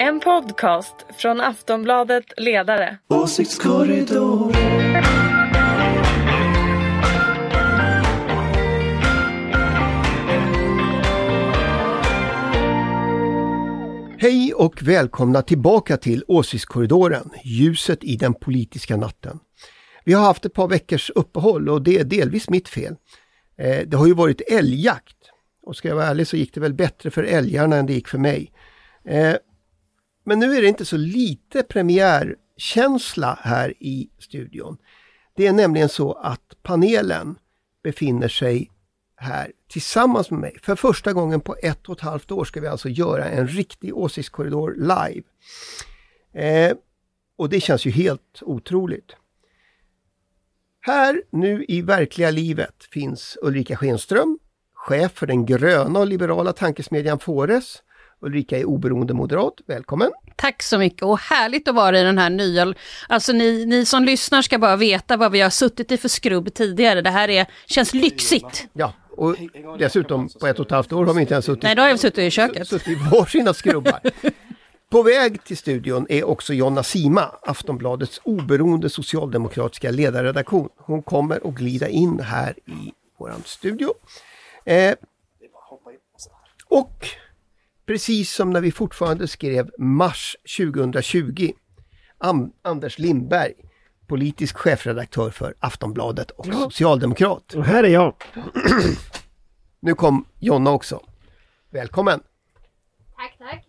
En podcast från Aftonbladet Ledare. Åsiktskorridoren. Hej och välkomna tillbaka till Åsiktskorridoren, ljuset i den politiska natten. Vi har haft ett par veckors uppehåll och det är delvis mitt fel. Eh, det har ju varit älgjakt och ska jag vara ärlig så gick det väl bättre för älgarna än det gick för mig. Men nu är det inte så lite premiärkänsla här i studion. Det är nämligen så att panelen befinner sig här tillsammans med mig. För första gången på ett och ett halvt år ska vi alltså göra en riktig åsiktskorridor live. Eh, och det känns ju helt otroligt. Här nu i verkliga livet finns Ulrika Schenström, chef för den gröna och liberala tankesmedjan Fores. Ulrika är oberoende moderat, välkommen! Tack så mycket och härligt att vara i den här nya, alltså ni, ni som lyssnar ska bara veta vad vi har suttit i för skrubb tidigare. Det här är, känns lyxigt. Ja, och dessutom på ett och ett halvt år har vi inte ens suttit, Nej, då har jag suttit i köket. suttit i varsina skrubbar. På väg till studion är också Jonna Sima, Aftonbladets oberoende socialdemokratiska ledarredaktion. Hon kommer att glida in här i våran studio. Eh, och precis som när vi fortfarande skrev mars 2020, Am Anders Lindberg, politisk chefredaktör för Aftonbladet och socialdemokrat. Och här är jag. Nu kom Jonna också. Välkommen! Tack, tack.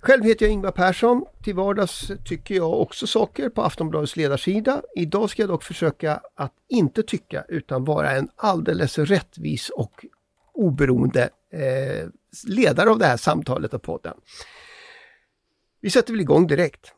Själv heter jag Ingvar Persson. Till vardags tycker jag också saker på Aftonbladets ledarsida. Idag ska jag dock försöka att inte tycka utan vara en alldeles rättvis och oberoende eh, ledare av det här samtalet och podden. Vi sätter väl igång direkt.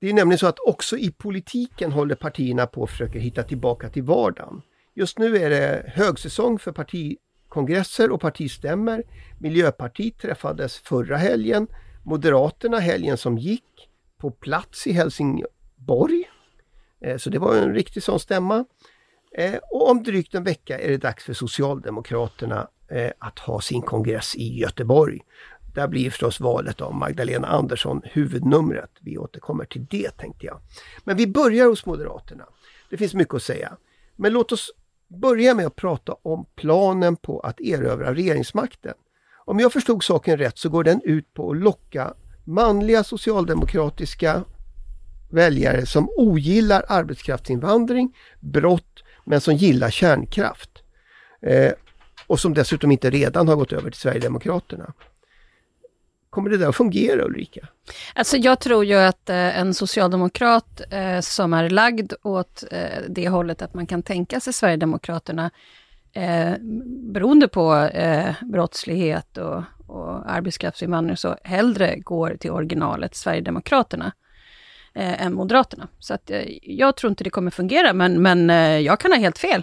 Det är nämligen så att också i politiken håller partierna på att försöka hitta tillbaka till vardagen. Just nu är det högsäsong för partikongresser och partistämmer. Miljöpartiet träffades förra helgen. Moderaterna helgen som gick på plats i Helsingborg. Eh, så det var en riktig sån stämma. Eh, och om drygt en vecka är det dags för Socialdemokraterna Eh, att ha sin kongress i Göteborg. Där blir förstås valet av Magdalena Andersson huvudnumret. Vi återkommer till det tänkte jag. Men vi börjar hos Moderaterna. Det finns mycket att säga. Men låt oss börja med att prata om planen på att erövra regeringsmakten. Om jag förstod saken rätt så går den ut på att locka manliga socialdemokratiska väljare som ogillar arbetskraftsinvandring, brott, men som gillar kärnkraft. Eh, och som dessutom inte redan har gått över till Sverigedemokraterna. Kommer det där att fungera Ulrika? Alltså jag tror ju att eh, en socialdemokrat eh, som är lagd åt eh, det hållet att man kan tänka sig Sverigedemokraterna, eh, beroende på eh, brottslighet och, och arbetskraftsinvandring, så hellre går till originalet Sverigedemokraterna eh, än Moderaterna. Så att, eh, jag tror inte det kommer fungera, men, men eh, jag kan ha helt fel.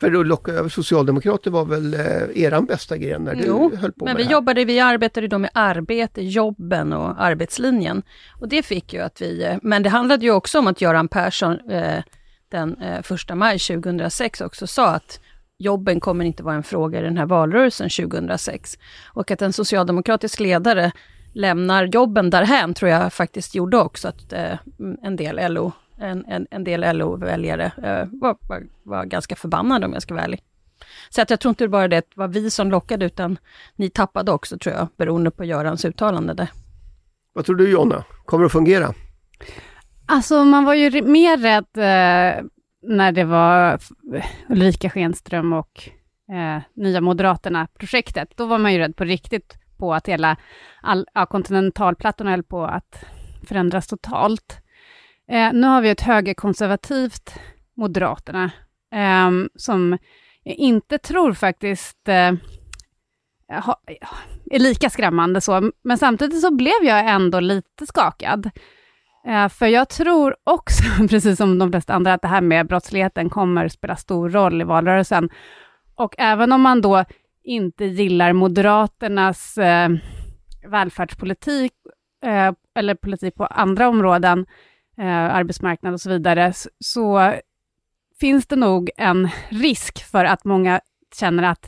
För att locka över socialdemokrater var väl eh, eran bästa gren när du Jo, höll på men med vi det här? jobbade, vi arbetade då med arbete, jobben och arbetslinjen. Och det fick ju att vi, eh, men det handlade ju också om att Göran Persson eh, den eh, första maj 2006 också sa att jobben kommer inte vara en fråga i den här valrörelsen 2006. Och att en socialdemokratisk ledare lämnar jobben därhän tror jag faktiskt gjorde också att eh, en del LO en, en, en del LO-väljare eh, var, var, var ganska förbannade om jag ska vara ärlig. Så att jag tror inte bara det var vi som lockade, utan ni tappade också tror jag, beroende på Görans uttalande där. Vad tror du Jonna? Kommer det att fungera? Alltså man var ju mer rädd eh, när det var Ulrika Schenström och eh, Nya Moderaterna-projektet. Då var man ju rädd på riktigt på att hela all, ja, kontinentalplattan höll på att förändras totalt. Eh, nu har vi ett högerkonservativt Moderaterna eh, som jag inte tror faktiskt eh, ha, är lika skrämmande så, men samtidigt så blev jag ändå lite skakad. Eh, För jag tror också, precis som de flesta andra, att det här med brottsligheten kommer spela stor roll i valrörelsen. Och även om man då inte gillar Moderaternas eh, välfärdspolitik, eh, eller politik på andra områden, eh, arbetsmarknad och så vidare, så finns det nog en risk för att många känner att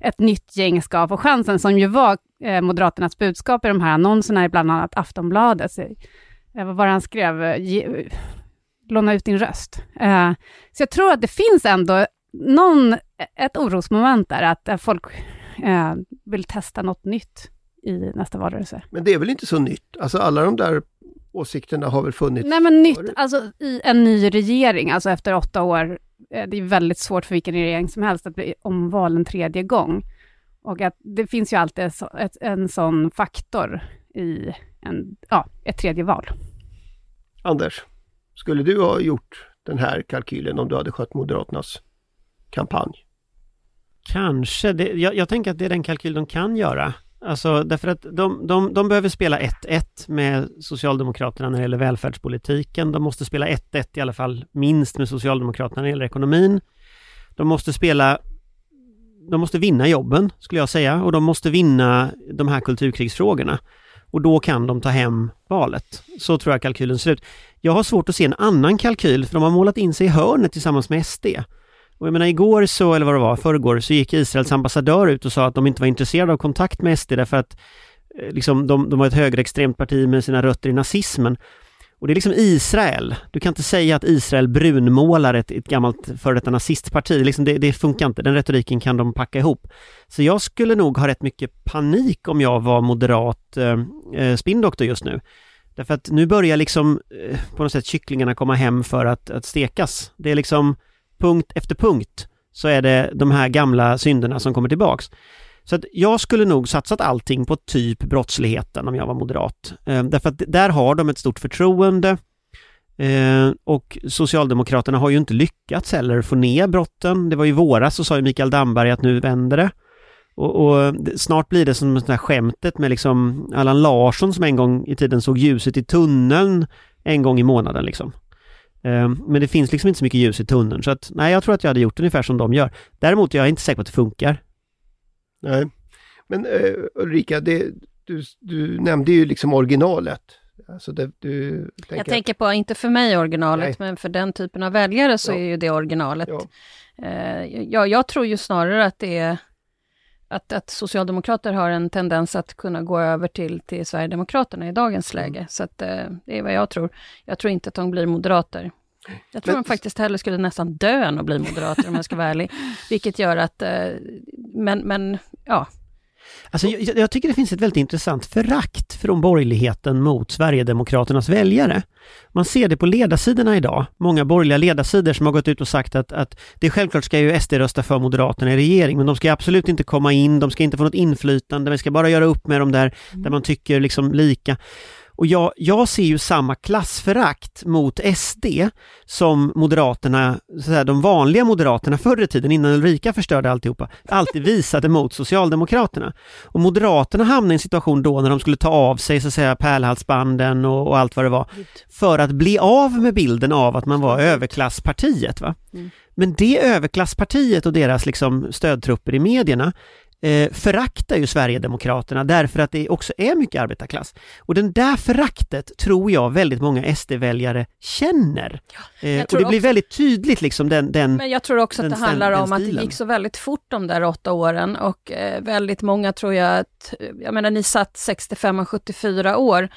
ett nytt gäng ska få chansen, som ju var eh, Moderaternas budskap i de här annonserna i bland annat Aftonbladet. Så, eh, vad var det han skrev? Ge, låna ut din röst. Eh, så jag tror att det finns ändå någon, ett orosmoment där, att eh, folk eh, vill testa något nytt i nästa valrörelse. Men det är väl inte så nytt? Alltså alla de där åsikterna har väl funnits Nej men nytt, förut. alltså i en ny regering, alltså efter åtta år, eh, det är väldigt svårt för vilken regering som helst att bli omvald en tredje gång. Och att det finns ju alltid ett, ett, en sån faktor i en, ja, ett tredje val. Anders, skulle du ha gjort den här kalkylen om du hade skött Moderaternas kampanj? Kanske. Det, jag, jag tänker att det är den kalkyl de kan göra. Alltså därför att de, de, de behöver spela 1-1 med Socialdemokraterna när det gäller välfärdspolitiken. De måste spela 1-1 i alla fall minst med Socialdemokraterna när det gäller ekonomin. De måste spela de måste vinna jobben, skulle jag säga, och de måste vinna de här kulturkrigsfrågorna. Och då kan de ta hem valet. Så tror jag kalkylen ser ut. Jag har svårt att se en annan kalkyl, för de har målat in sig i hörnet tillsammans med SD. Och jag menar igår så, eller vad det var, förrgår, så gick Israels ambassadör ut och sa att de inte var intresserade av kontakt med SD därför att eh, liksom, de, de var ett högerextremt parti med sina rötter i nazismen. Och det är liksom Israel. Du kan inte säga att Israel brunmålar ett, ett gammalt före detta nazistparti. Liksom det, det, funkar inte. Den retoriken kan de packa ihop. Så jag skulle nog ha rätt mycket panik om jag var moderat eh, eh spindoktor just nu. Därför att nu börjar liksom eh, på något sätt kycklingarna komma hem för att, att stekas. Det är liksom punkt efter punkt så är det de här gamla synderna som kommer tillbaks. Så att jag skulle nog satsat allting på typ brottsligheten om jag var moderat. Eh, därför att där har de ett stort förtroende eh, och Socialdemokraterna har ju inte lyckats heller få ner brotten. Det var i våras så sa ju Mikael Damberg att nu vänder det. Och, och snart blir det som det här skämtet med liksom Allan Larsson som en gång i tiden såg ljuset i tunneln en gång i månaden liksom. Ehm, men det finns liksom inte så mycket ljus i tunneln så att nej, jag tror att jag hade gjort ungefär som de gör. Däremot jag är inte säker på att det funkar. Nej, men uh, Ulrika, det, du, du nämnde ju liksom originalet. Alltså det, du tänker jag tänker på, inte för mig originalet, nej. men för den typen av väljare så ja. är ju det originalet. Ja. Uh, ja, jag tror ju snarare att det är att, att socialdemokrater har en tendens att kunna gå över till, till Sverigedemokraterna i dagens mm. läge. Mm. Så att, eh, det är vad jag tror. Jag tror inte att de blir moderater. Jag tror men... de faktiskt hellre skulle nästan dö än att bli moderater om jag ska vara ärlig. Vilket gör att, eh, men, men ja, Alltså, jag, jag, tycker det finns ett väldigt intressant förakt från borgerligheten mot Sverigedemokraternas väljare. Man ser det på ledarsidorna idag. Många borgerliga ledarsidor som har gått ut och sagt att, att det självklart ska ju SD rösta för Moderaterna i regering, men de ska absolut inte komma in, de ska inte få något inflytande, vi ska bara göra upp med dem där, mm. där man tycker liksom lika. Och jag, jag ser ju samma klassförakt mot SD som Moderaterna, så här, de vanliga Moderaterna förr i tiden, innan Ulrika förstörde alltihopa, alltid visade mot Socialdemokraterna. Och Moderaterna hamnade i en situation då när de skulle ta av sig så att säga pärlhalsbanden och, och allt vad det var, för att bli av med bilden av att man var överklasspartiet. Va? Mm. Men det överklasspartiet och deras liksom stödtrupper i medierna eh, föraktar ju Sverigedemokraterna därför att det också är mycket arbetarklass. Och den där föraktet tror jag väldigt många SD-väljare känner. Eh, och det blir väldigt tydligt liksom den, den Men jag tror också att det handlar om att det gick så väldigt fort de där åtta åren och eh, väldigt många tror jag att, jag menar ni satt 65 och 74 år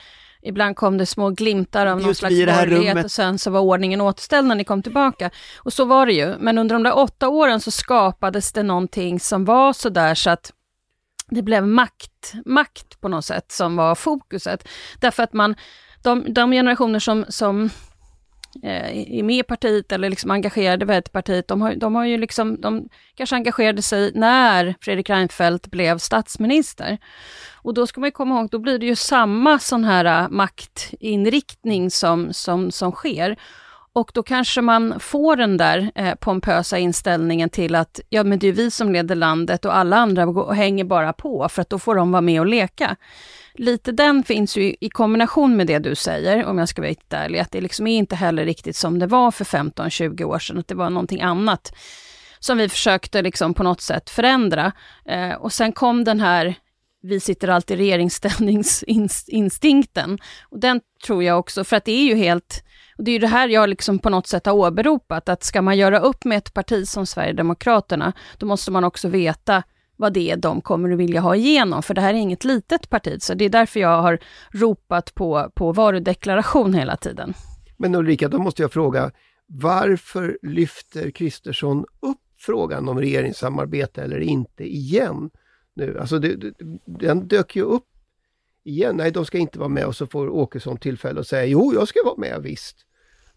Ibland kom det små glimtar av någon slags borgerlighet och sen så var ordningen återställd när ni kom tillbaka. Och så var det ju, men under de där åtta åren så skapades det någonting som var så där så att det blev makt, makt på något sätt som var fokuset. Därför att man, de, de generationer som, som Eh, är med i partiet eller liksom engagerade i partiet, de har, de har ju liksom, de kanske engagerade sig när Fredrik Reinfeldt blev statsminister. Och då ska man komma ihåg, då blir det ju samma sån här eh, maktinriktning som, som, som sker. Och då kanske man får den där eh, pompösa inställningen till att ja, men det är vi som leder landet och alla andra går, hänger bara på, för att då får de vara med och leka. Lite den finns ju i kombination med det du säger, om jag ska vara riktigt ärlig, att det liksom är inte heller riktigt som det var för 15-20 år sedan, att det var någonting annat som vi försökte liksom på något sätt förändra. Eh, och sen kom den här vi sitter alltid i regeringsställningsinstinkten. Och den tror jag också, för att det är ju helt, och det är ju det här jag liksom på något sätt har åberopat, att ska man göra upp med ett parti som Sverigedemokraterna, då måste man också veta vad det är de kommer att vilja ha igenom, för det här är inget litet parti, så det är därför jag har ropat på, på varudeklaration hela tiden. Men Ulrika, då måste jag fråga, varför lyfter Kristersson upp frågan om regeringssamarbete eller inte igen? Nu? Alltså det, det, den dök ju upp igen. Nej, de ska inte vara med och så får Åkesson tillfälle att säga jo, jag ska vara med visst.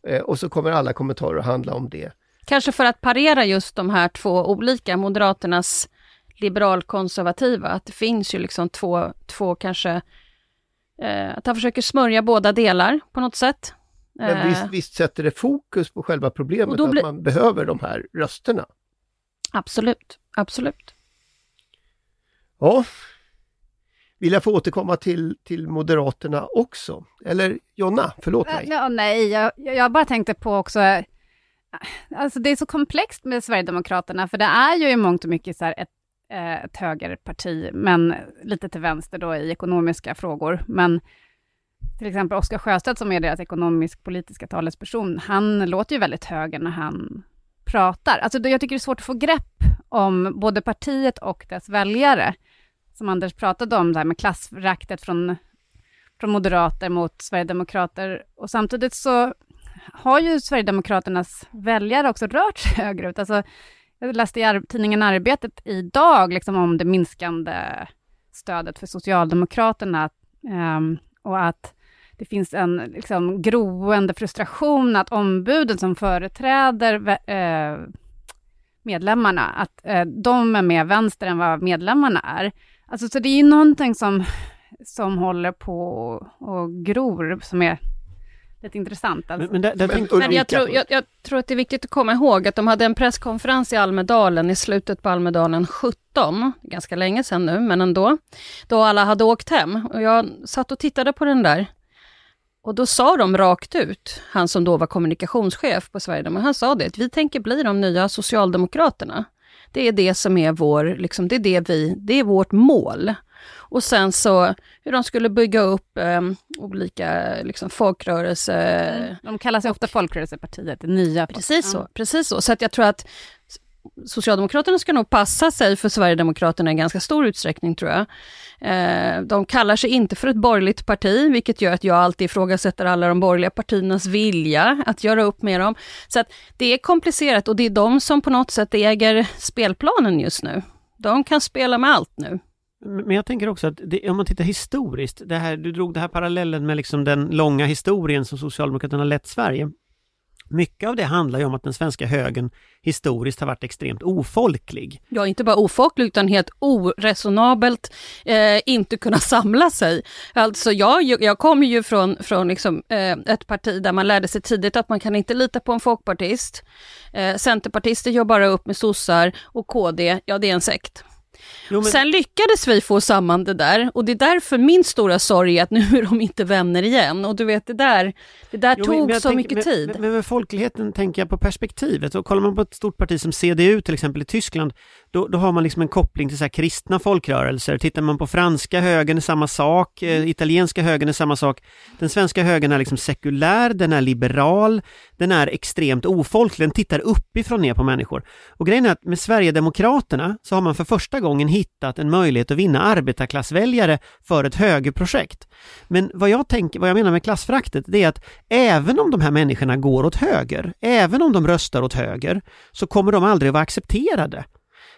Eh, och så kommer alla kommentarer att handla om det. Kanske för att parera just de här två olika, Moderaternas liberalkonservativa, att det finns ju liksom två, två kanske, eh, att han försöker smörja båda delar på något sätt. Men Eh, visst, visst sätter det fokus på själva problemet blir- att man behöver de här rösterna. Absolut, absolut. Ja. Vill jag få återkomma till, till Moderaterna också? Eller Jonna, förlåt mig. Ja, nej, jag, jag bara tänkte på också, eh, alltså det är så komplext med Sverigedemokraterna, för det är ju i mångt och mycket så här ett, eh, ett högerparti, men lite till vänster då i ekonomiska frågor. Men till exempel Oskar Sjöstedt som är deras ekonomisk-politiska talesperson, han låter ju väldigt höger när han pratar. Alltså jag tycker det är svårt att få grepp om både partiet och dess väljare. Som Anders pratade om, det här med klassföraktet från från moderater mot sverigedemokrater. Och samtidigt så har ju Sverigedemokraternas väljare också rört sig högerut. Alltså, jag läste i ar- tidningen Arbetet idag liksom om det minskande stödet för Socialdemokraterna um, och att det finns en liksom, groende frustration att ombuden som företräder eh, medlemmarna, att eh, de är mer vänster än vad medlemmarna är. Alltså, så det är ju någonting som som håller på och gror, som är lite intressant. Alltså. Men, men där, där Men jag tror, jag, jag tror att det är viktigt att komma ihåg att de hade en presskonferens i Almedalen i slutet på Almedalen 17, ganska länge sedan nu, men ändå, då alla hade åkt hem. Och jag satt och tittade på den där. Och då sa de rakt ut, han som då var kommunikationschef på Sverigedemokraterna, han sa det, att vi tänker bli de nya Socialdemokraterna. Det är det som är vår, liksom, det är det vi, det är vårt mål. Och sen så hur de skulle bygga upp eh, olika liksom, folkrörelser, De kallar sig ofta Folkrörelsepartiet, det nya. Precis så, precis så. Så att jag tror att Socialdemokraterna ska nog passa sig för Sverigedemokraterna i ganska stor utsträckning tror jag. Eh, de kallar sig inte för ett borgerligt parti, vilket gör att jag alltid ifrågasätter alla de borgerliga partiernas vilja att göra upp med dem. Så att det är komplicerat och det är de som på något sätt äger spelplanen just nu. De kan spela med allt nu men jag tänker också att det, om man tittar historiskt, det här, du drog det här parallellen med liksom den långa historien som Socialdemokraterna har lett Sverige. Mycket av det handlar ju om att den svenska högern historiskt har varit extremt ofolklig. Ja, inte bara ofolklig utan helt oresonabelt eh, inte kunna samla sig. Alltså jag, jag kommer ju från, från liksom, eh, ett parti där man lärde sig tidigt att man kan inte lita på en folkpartist. Eh, centerpartister gör bara upp med sossar och KD, ja det är en sekt. Jo, men- Sen lyckades vi få samman det där och det är därför min stora sorg är att nu är de inte vänner igen. Och du vet, det där, det där Jo, tog så tänker- mycket men, tid. Men, men med folkligheten tänker jag på perspektivet. Och kollar man på ett stort parti som CDU till exempel i Tyskland, då, då har man liksom en koppling till så kristna folkrörelser. Tittar man på franska högern är samma sak, eh, italienska högern är samma sak. Den svenska högern är liksom sekulär, den är liberal, den är extremt ofolklig, den tittar uppifrån ner på människor. Och grejen är att med Sverigedemokraterna så har man för första gången hittat en möjlighet att vinna arbetarklassväljare för ett högerprojekt. Men vad jag, tänker, vad jag menar med klassfraktet, det är att även om de här människorna går åt höger, även om de röstar åt höger, så kommer de aldrig att vara accepterade.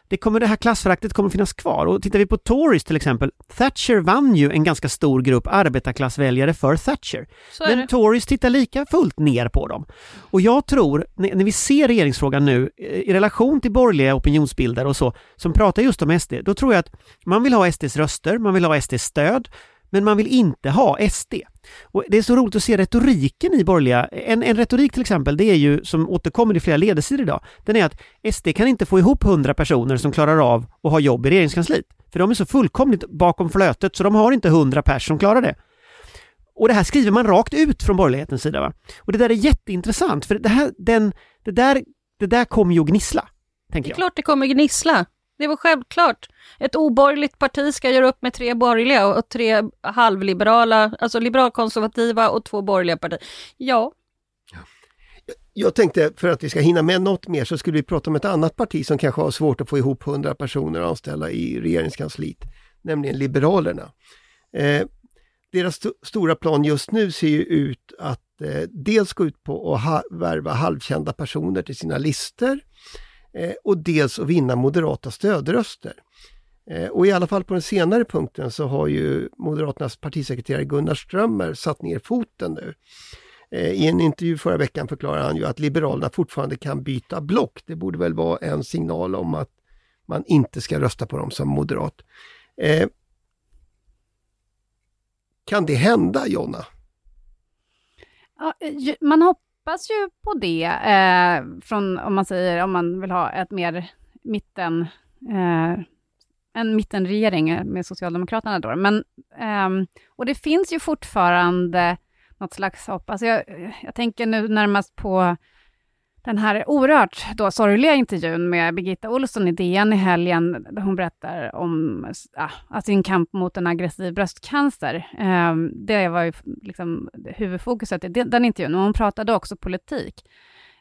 Det, kommer, det här klassföraktet kommer finnas kvar. Och tittar vi på Tories till exempel, Thatcher vann ju en ganska stor grupp arbetarklassväljare för Thatcher. Men. Tories tittar lika fullt ner på dem. Och jag tror, när vi ser regeringsfrågan nu eh, i relation till borgerliga opinionsbildare och så, som pratar just om SD, då tror jag att man vill ha SDs röster, man vill ha SDs stöd, men man vill inte ha SD. Och det är så roligt att se retoriken i borgerliga, en, en retorik till exempel, det är ju som återkommer i flera ledarsidor idag, den är att SD kan inte få ihop hundra personer som klarar av att ha jobb i regeringskansliet. För de är så fullkomligt bakom flötet så de har inte hundra personer som klarar det. Och det här skriver man rakt ut från borgerlighetens sida. Va? Och det där är jätteintressant, för det, här, den, det, där, det där kommer ju att gnissla, Det är klart det kommer gnissla. Det var självklart. Ett oborgerligt parti ska göra upp med tre borgerliga och tre halvliberala, alltså liberalkonservativa och två borgerliga partier. Ja, Jag tänkte för att vi ska hinna med något mer så skulle vi prata om ett annat parti som kanske har svårt att få ihop 100 personer anställda i regeringskansliet, nämligen Liberalerna. Eh, deras st stora plan just nu ser ju ut att eh, dels gå ut på att ha värva halvkända personer till sina listor eh, och dels att vinna moderata stödröster. Eh, och i alla fall på den senare punkten så har ju Moderaternas partisekreterare Gunnar Strömmer satt ner foten nu. Eh, I en intervju förra veckan förklarar han ju att Liberalerna fortfarande kan byta block. Det borde väl vara en signal om att man inte ska rösta på dem som moderat. Eh, kan det hända, Jonna? Ja, eh, man hoppas ju på det, eh, från, om man säger, om man vill ha ett mer mitten, eh, en mittenregering med Socialdemokraterna då. Men, eh, och det finns ju fortfarande något slags hopp. Alltså jag, jag tänker nu närmast på den här oerhört då sorgliga intervjun med Birgitta Olsson i DN i helgen, där hon berättar om ja, sin kamp mot en aggressiv bröstcancer. Um, det var ju liksom huvudfokuset i den, intervjun, men hon pratade också politik.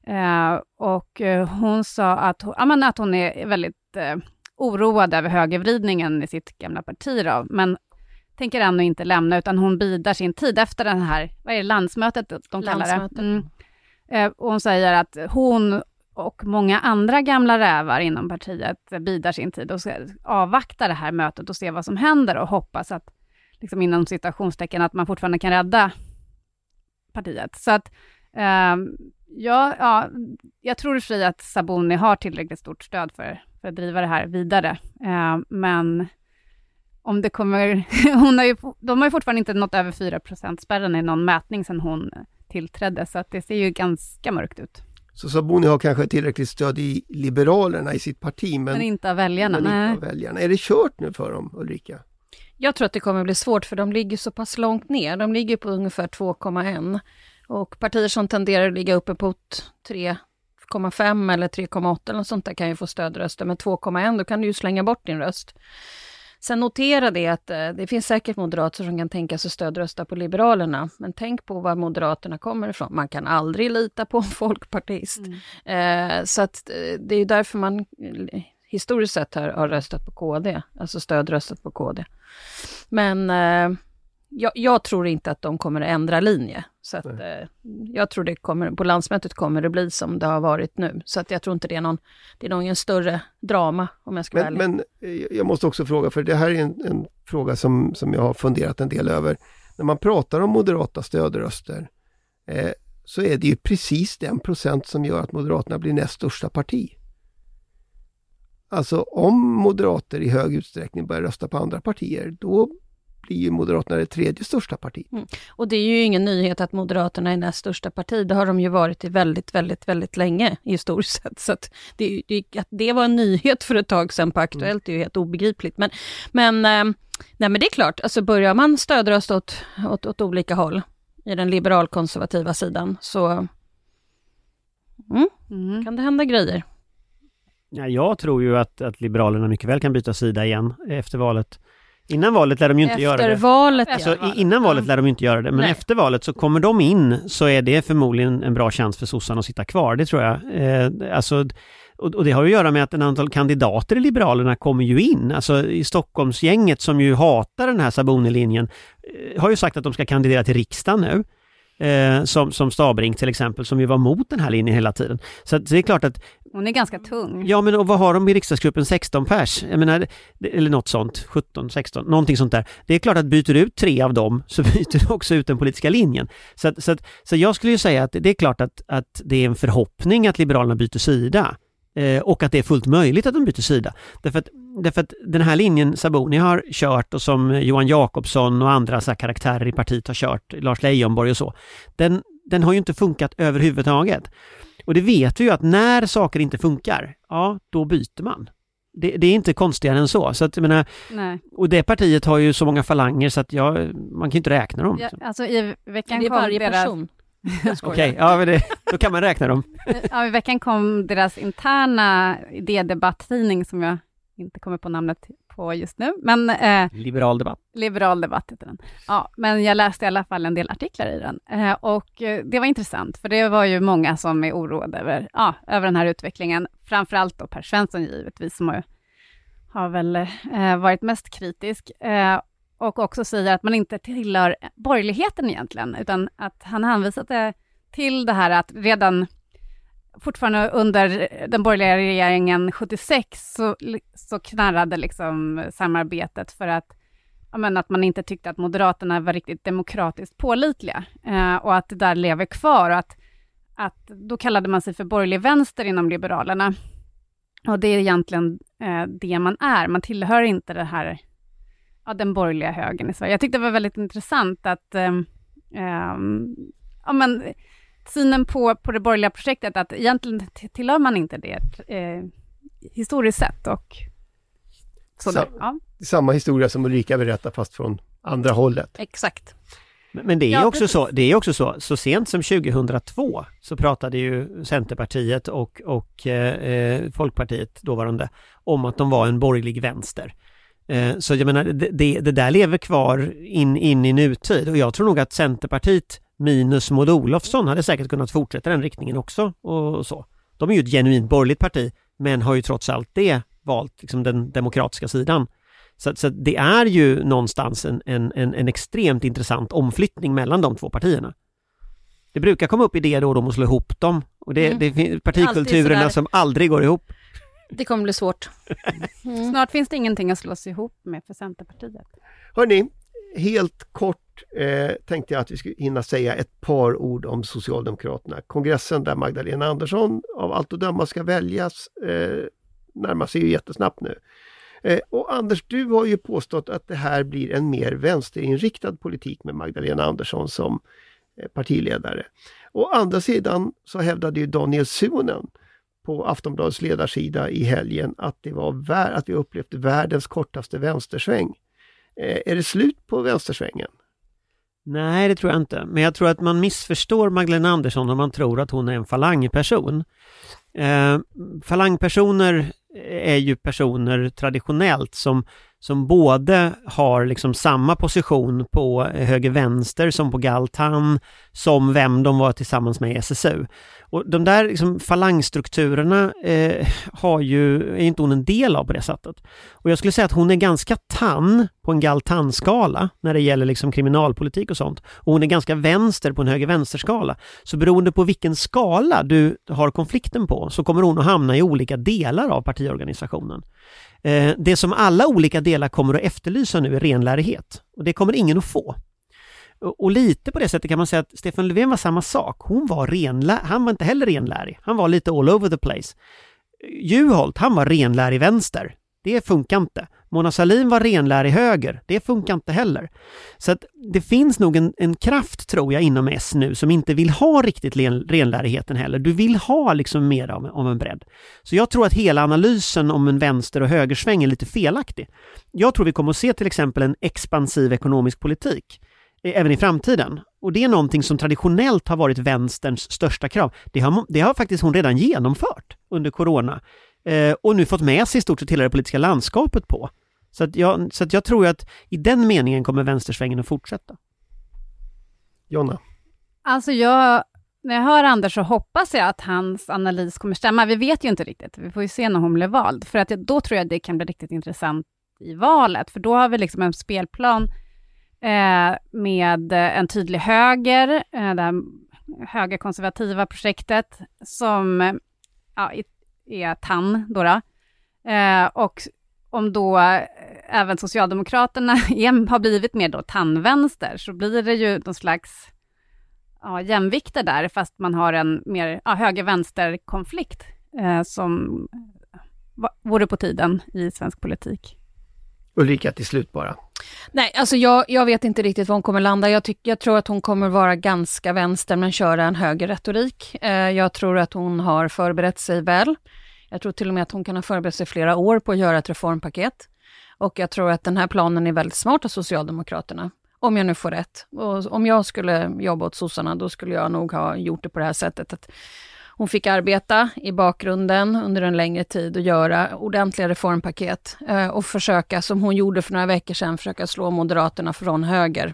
Uh, och uh, hon sa att, hon- ja, men att hon är väldigt uh, oroad över högervridningen i sitt gamla parti, då, men tänker ännu inte lämna, utan hon bidar sin tid efter den här, vad är det, landsmötet de kallar det? Landsmötet. Mm. Eh, och hon säger att hon och många andra gamla rävar inom partiet bidar sin tid och avvaktar det här mötet och ser vad som händer och hoppas att, liksom inom citationstecken, att man fortfarande kan rädda partiet. Så att, eh, ja, ja, jag tror i och för sig att Sabuni har tillräckligt stort stöd för, för att driva det här vidare. Eh, men om det kommer... hon har ju, de har ju fortfarande inte nått över 4 spärren i någon mätning sedan hon tillträdde, så att det ser ju ganska mörkt ut. Så Sabuni har kanske tillräckligt stöd i Liberalerna i sitt parti, men, Men, inte av väljarna. men Nej. inte av väljarna. Är det kört nu för dem, Ulrika? Jag tror att det kommer bli svårt för de ligger så pass långt ner. De ligger på ungefär 2,1 och partier som tenderar att ligga uppe på 3,5 eller 3,8 eller något sånt där kan ju få stödröster. Men 2,1 då kan du ju slänga bort din röst. Sen notera det att eh, det finns säkert moderater som kan tänka sig stödrösta på Liberalerna. Men tänk på var Moderaterna kommer ifrån. Man kan aldrig lita på en folkpartist. Eh, så att eh, det är därför man historiskt sett har, har röstat på KD, alltså stödröstat på KD. Men eh, jag, jag tror inte att de kommer att ändra linje. Så att, eh, jag tror det kommer, på landsmötet kommer det bli som det har varit nu. Så att jag tror inte det är någon, det är ingen större drama om jag ska vara Men, ärlig. men eh, jag måste också fråga, för det här är en, en fråga som, som jag har funderat en del över. När man pratar om moderata stödröster eh, så är det ju precis den procent som gör att Moderaterna blir näst största parti. Alltså om moderater i hög utsträckning börjar rösta på andra partier, då blir ju Moderaterna det tredje största partiet. Och det är ju ingen nyhet att Moderaterna är näst största parti. Det har de ju varit i väldigt, väldigt, väldigt länge historiskt sett. Så att det, att det var en nyhet för ett tag sedan på Aktuellt är ju helt obegripligt. Men, men, eh, nej, men det är klart, alltså börjar man stödrösta åt, åt, åt olika håll i den liberalkonservativa sidan så mm, Mm. kan det hända grejer. Ja, jag tror ju att, att Liberalerna mycket väl kan byta sida igen efter valet. Innan valet lär de ju inte göra Efter det. valet, Alltså, i- innan valet lär de inte göra det, men Nej. efter valet så kommer de in så är det förmodligen en bra chans för sossarna att sitta kvar, det tror jag. Eh, alltså, och, och det har ju att göra med att en antal kandidater i Liberalerna kommer ju in. Alltså i Stockholmsgänget som ju hatar den här Saboni-linjen eh, har ju sagt att de ska kandidera till riksdagen nu. Eh, som, som Stabring till exempel, som ju var mot den här linjen hela tiden. Så att det är klart att Hon är ganska tung. Ja, men och vad har de i riksdagsgruppen? 16 pers? Jag menar, eller något sånt, 17, 16, någonting sånt där. Det är klart att byter du ut tre av dem så byter du också ut den politiska linjen. Så, att, så, att, så jag skulle ju säga att det är klart att, att det är en förhoppning att Liberalerna byter sida. Eh, och att det är fullt möjligt att de byter sida. Därför att, därför att den här linjen Saboni har kört och som Johan Jakobsson och andra så här karaktärer i partiet har kört, Lars Leijonborg och så, den, den har ju inte funkat överhuvudtaget. Och det vet vi ju att när saker inte funkar, ja, då byter man. Det, det är inte konstigare än så. så att, jag menar, Nej. och det partiet har ju så många falanger så att jag, man kan ju inte räkna dem. Ja, liksom. alltså i veckan Det är varje deras... person. Okej, ja, men det, då kan man räkna dem. Ja, i veckan kom deras interna idédebatttidning, som jag inte kommer på namnet på just nu. Men, eh, Liberal debatt. Liberal debatt heter den. Ja, men jag läste i alla fall en del artiklar i den. Eh, och eh, det var intressant, för det var ju många som är oroade över, ja, över den här utvecklingen. Framförallt då Per Svensson givetvis, som har, har väl eh, varit mest kritisk. Och också säger att man inte tillhör borgerligheten egentligen, utan att han hänvisade till det här att redan fortfarande under den borgerliga regeringen 76 så, så knarrade liksom samarbetet för att, men, att man inte tyckte att Moderaterna var riktigt demokratiskt pålitliga eh, och att det där lever kvar och att, att då kallade man sig för borgerlig vänster inom Liberalerna. Och det är egentligen eh, det man är, man tillhör inte det här, ja, den borgerliga högern i Sverige. Jag tyckte det var väldigt intressant att eh, ja, men, synen på, på det borgerliga projektet, att egentligen tillhör man inte det eh, historiskt sett. Och sådär. Så, ja. Samma historia som Ulrika berättar fast från andra hållet. Exakt. Men, men det är Ja, också precis. så, det är också så, så sent som 2002 så pratade ju Centerpartiet och, och eh, Folkpartiet, dåvarande, om att de var en borgerlig vänster. Eh, så jag menar, det, det, där lever kvar in, in i nutid och jag tror nog att Centerpartiet minus Maud Olofsson hade säkert kunnat fortsätta den riktningen också och så. De är ju ett genuint borgerligt parti men har ju trots allt det valt liksom den demokratiska sidan. Så, så det är ju någonstans en, en, en, extremt intressant omflyttning mellan de två partierna. Det brukar komma upp idéer då och då om att slå ihop dem. Och det, Mm. det finns partikulturerna som aldrig går ihop. Det kommer bli svårt. Mm. Snart finns det ingenting att slå sig ihop med för Centerpartiet. Hörni, helt kort eh, tänkte jag att vi skulle hinna säga ett par ord om Socialdemokraterna. Kongressen där Magdalena Andersson av allt att döma ska väljas eh, närmar sig ju jättesnabbt nu. Eh, och Anders, du har ju påstått att det här blir en mer vänsterinriktad politik med Magdalena Andersson som eh, partiledare. Å andra sidan så hävdade ju Daniel Suhonen på Aftonbladets ledarsida i helgen att, det var vär- att vi upplevt världens kortaste vänstersväng. Eh, är det slut på vänstersvängen? Nej, det tror jag inte. Men jag tror att man missförstår Magdalena Andersson om man tror att hon är en falangperson. Eh, falangpersoner är ju personer traditionellt som, som både har liksom samma position på höger-vänster som på Galtan, som vem de var tillsammans med i SSU. Och de där liksom falangstrukturerna eh, har ju, är inte hon en del av på det sättet. Och jag skulle säga att hon är ganska tann på en Galtan-skala när det gäller liksom kriminalpolitik och sånt. Och hon är ganska vänster på en höger-vänster-skala. Så beroende på vilken skala du har konflikten på så kommer hon att hamna i olika delar av partiorganisationen. Eh, det som alla olika delar kommer att efterlysa nu är renlärighet. Och det kommer ingen att få. Och, och lite på det sättet kan man säga att Stefan Löfven var samma sak. Hon var han var inte heller renlärig. Han var lite all over the place. Juholt, han var renlärig vänster. Det funkar inte. Mona Sahlin var renlärig höger. Det funkar inte heller. Så att det finns nog en, en kraft, tror jag, inom S nu som inte vill ha riktigt len, renlärigheten heller. Du vill ha liksom mer av, av en bredd. Så jag tror att hela analysen om en vänster och högersväng är lite felaktig. Jag tror vi kommer att se till exempel en expansiv ekonomisk politik eh, även i framtiden. Och det är någonting som traditionellt har varit vänsterns största krav. Det har, det har faktiskt hon redan genomfört under corona eh, och nu fått med sig i stort sett hela det politiska landskapet på. Så att jag, så att jag tror att i den meningen kommer vänstersvängen att fortsätta. Jonna? Alltså jag, när jag hör Anders så hoppas jag att hans analys kommer stämma. Vi vet ju inte riktigt, vi får ju se när hon blir vald. För att då tror jag det kan bli riktigt intressant i valet, för då har vi liksom en spelplan eh, med en tydlig höger, eh, det högerkonservativa projektet, som eh, ja, är- är TAN då. då. Eh, och om då eh, även Socialdemokraterna är, har blivit mer då TAN-vänster, så blir det ju någon slags ja, jämvikter där, fast man har en mer ja, höger-vänster-konflikt eh, som eh, vore på tiden i svensk politik. Ulrika till slut bara. Nej, alltså jag, jag vet inte riktigt var hon kommer landa. Jag, tyck, jag tror att hon kommer vara ganska vänster men köra en höger retorik. Eh, jag tror att hon har förberett sig väl. Jag tror till och med att hon kan ha förberett sig flera år på att göra ett reformpaket. Och jag tror att den här planen är väldigt smart av Socialdemokraterna. Om jag nu får rätt. Och om jag skulle jobba åt sossarna, då skulle jag nog ha gjort det på det här sättet. Att hon fick arbeta i bakgrunden under en längre tid och göra ordentliga reformpaket eh, och försöka, som hon gjorde för några veckor sedan, försöka slå Moderaterna från höger.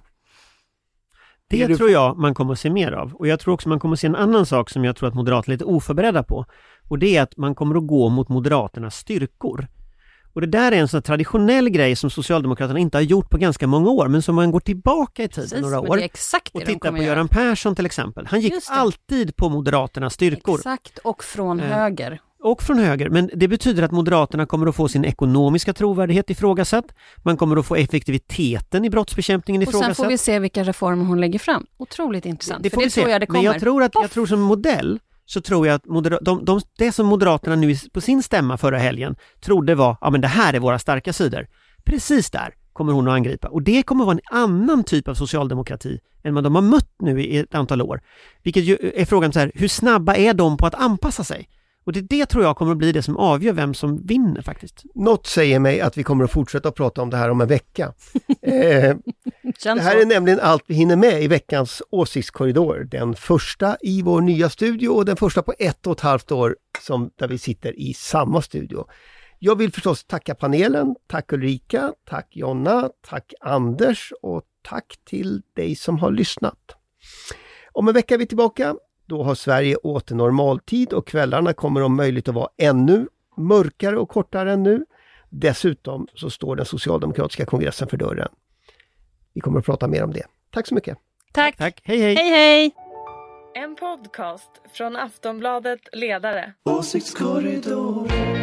Det tror jag man kommer att se mer av. Och jag tror också man kommer att se en annan sak som jag tror att Moderaterna är lite oförberedda på. Och det är att man kommer att gå mot Moderaternas styrkor. Och det där är en sån traditionell grej som Socialdemokraterna inte har gjort på ganska många år, men som man går tillbaka i tiden Precis, några år. det det och tittar på göra. Göran Persson till exempel. Han gick det. alltid på Moderaternas styrkor. Exakt, och från Eh, höger. och från höger. Men det betyder att Moderaterna kommer att få sin ekonomiska trovärdighet ifrågasatt. Man kommer att få effektiviteten i brottsbekämpningen Och sen ifrågasatt. får vi se vilka reformer hon lägger fram. Otroligt intressant, Det för får det se. tror jag det kommer. Men jag tror, att, jag tror som modell så tror jag att moder- de, de, det som Moderaterna nu på sin stämma förra helgen trodde var, ja men det här är våra starka sidor. Precis där kommer hon att angripa och det kommer att vara en annan typ av socialdemokrati än vad de har mött nu i ett antal år. Vilket ju eh, är frågan så här, hur snabba är de på att anpassa sig? Och det, det tror jag kommer att bli det som avgör vem som vinner faktiskt. Något säger mig att vi kommer att fortsätta att prata om det här om en vecka. eh, det här är nämligen allt vi hinner med i veckans åsiktskorridor. Den första i vår nya studio och den första på ett och ett halvt år som, där vi sitter i samma studio. Jag vill förstås tacka panelen. Tack Ulrika, tack Jonna, tack Anders och tack till dig som har lyssnat. Om en vecka är vi tillbaka. Då har Sverige åter normaltid och kvällarna kommer om möjligt att vara ännu mörkare och kortare än nu. Dessutom så står den socialdemokratiska kongressen för dörren. Vi kommer att prata mer om det. Tack så mycket! Tack. Tack, hej hej! Hej hej! En podcast från Aftonbladet Ledare. Åsiktskorridoren.